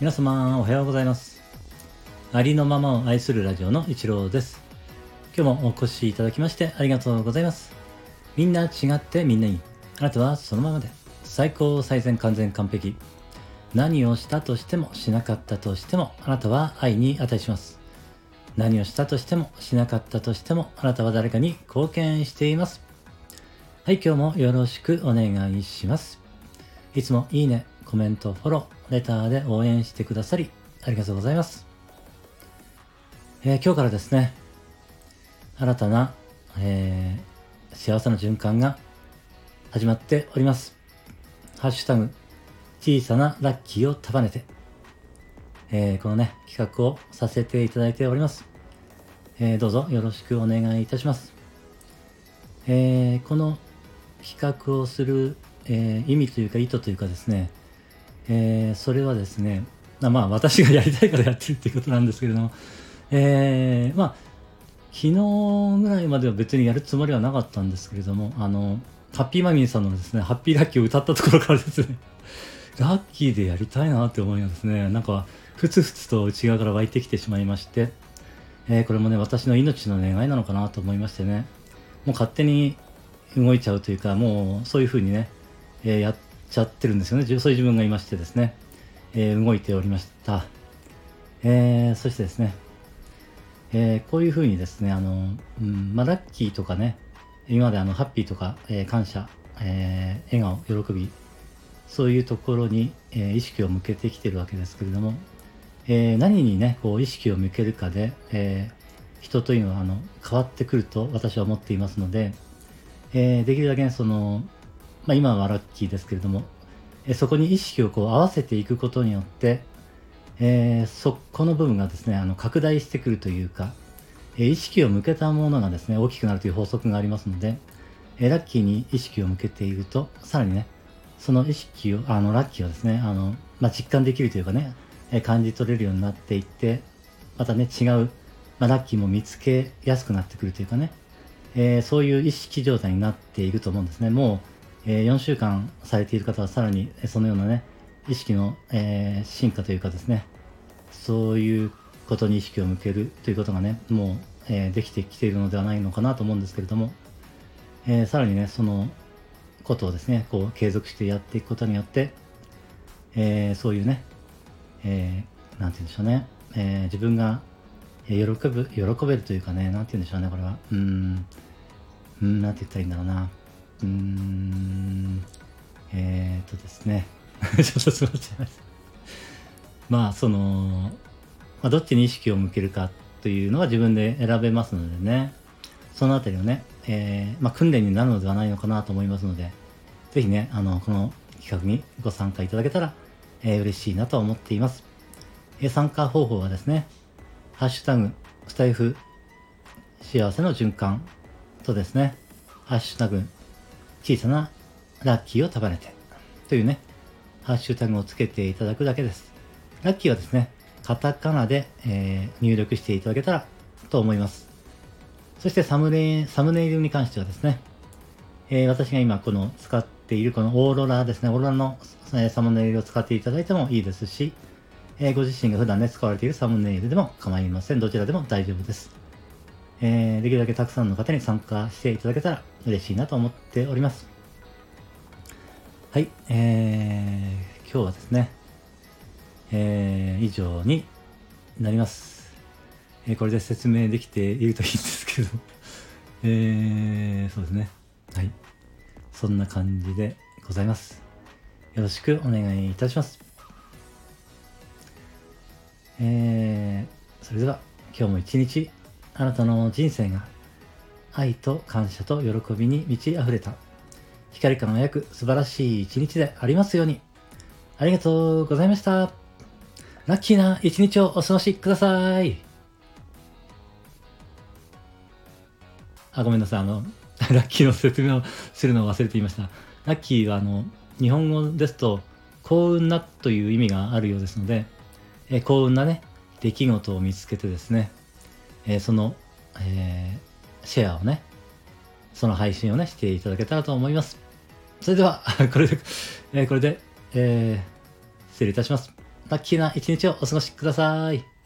皆様おはようございます。ありのままを愛するラジオの一郎です。今日もお越しいただきましてありがとうございます。みんな違ってみんないい。あなたはそのままで。最高最善完全完璧。何をしたとしてもしなかったとしてもあなたは愛に値します。何をしたとしてもしなかったとしてもあなたは誰かに貢献しています。はい今日もよろしくお願いします。いつもいいねコメントフォローレターで応援してくださりありがとうございます、えー、今日からですね新たな、えー、幸せの循環が始まっております。ハッシュタグ小さなラッキーを束ねて、えー、このね企画をさせていただいております。えー、どうぞよろしくお願いいたします。えー、この企画をする、えー、意味というか意図というかですね、えそれはですね、まあ私がやりたいからやってるっていうことなんですけれども、えまあ昨日ぐらいまでは別にやるつもりはなかったんですけれども、あの、ハッピーマミーさんのですね、ハッピーラッキーを歌ったところからですね、ラッキーでやりたいなって思いがですね、なんか、ふつふつと内側から湧いてきてしまいまして、えー、これもね、私の命の願いなのかなと思いましてね、もう勝手に動いちゃうというか、もうそういうふうにね、えー、やっちゃってるんですよね。そういう自分がいましてですね、えー、動いておりました。えそしてですね、えこういうふうにですね、あの、うん、まあ、ラッキーとかね、今まであの、ハッピーとか、え感謝、え笑顔、喜び、そういうところに、え意識を向けてきてるわけですけれども、えー、何にねこう意識を向けるかで、えー、人というのはあの変わってくると私は思っていますので、えー、できるだけ、ね、その、まあ、今はラッキーですけれども、えそこに意識をこう合わせていくことによって、えそこの部分がですねあの拡大してくるというか、え意識を向けたものがですね大きくなるという法則がありますので、えラッキーに意識を向けているとさらにねその意識をあのラッキーをですねあの、まあ、実感できるというかねえ感じ取れるようになっていって、またね、違う、まあ、ラッキーも見つけやすくなってくるというかね、えー、そういう意識状態になっていると思うんですね。もう、えー、4週間されている方はさらにそのようなね、意識の、えー、進化というかですね、そういうことに意識を向けるということがね、もう、えできてきているのではないのかなと思うんですけれども、えさらにね、そのことをですね、こう継続してやっていくことによって、えそういうね、えー、て言うんでしょうね、え、自分が喜ぶ、喜べるというかね、なんて言うんでしょうね、これは。うん、うん、なんて言ったらいいんだろうな。うーん、えー、っとですね。ちょっとすみません。まあ、その、まあ、どっちに意識を向けるかというのは自分で選べますのでね、そのあたりをね、えー、まあ、訓練になるのではないのかなと思いますので、ぜひね、あの、この企画にご参加いただけたらえー、嬉しいなと思っています。えー、参加方法はですね、ハッシュタグ、スタイフ、幸せの循環とですね、ハッシュタグ、小さなラッキーを束ねてというね、ハッシュタグをつけていただくだけです。ラッキーはですね、カタカナで、えー、入力していただけたらと思います。そしてサムネサムネイルに関してはですね、えー、私が今この使っているこのオーロラですね、オーロラのサムネイルを使っていただいてもいいですし、えご自身が普段ね、使われているサムネイルでも構いません。どちらでも大丈夫です。えー、できるだけたくさんの方に参加していただけたら嬉しいなと思っております。はい、えー、今日はですね、えー、以上になります。えー、これで説明できているといいんですけど、えー、そうですね。はい。そんな感じでございます。よろしくお願いいたします。えー、それでは今日も一日あなたの人生が愛と感謝と喜びに満ち溢れた光り輝く素晴らしい一日でありますようにありがとうございました。ラッキーな一日をお過ごしください。あ、ごめんなさい。あの、ラッキーの説明をするのを忘れていました。ラッキーはあの、日本語ですと幸運なという意味があるようですので、え幸運なね、出来事を見つけてですね、えその、え、シェアをね、その配信をね、していただけたらと思います。それでは、これで、え、これで、え、失礼いたします。ラッキーな一日をお過ごしください。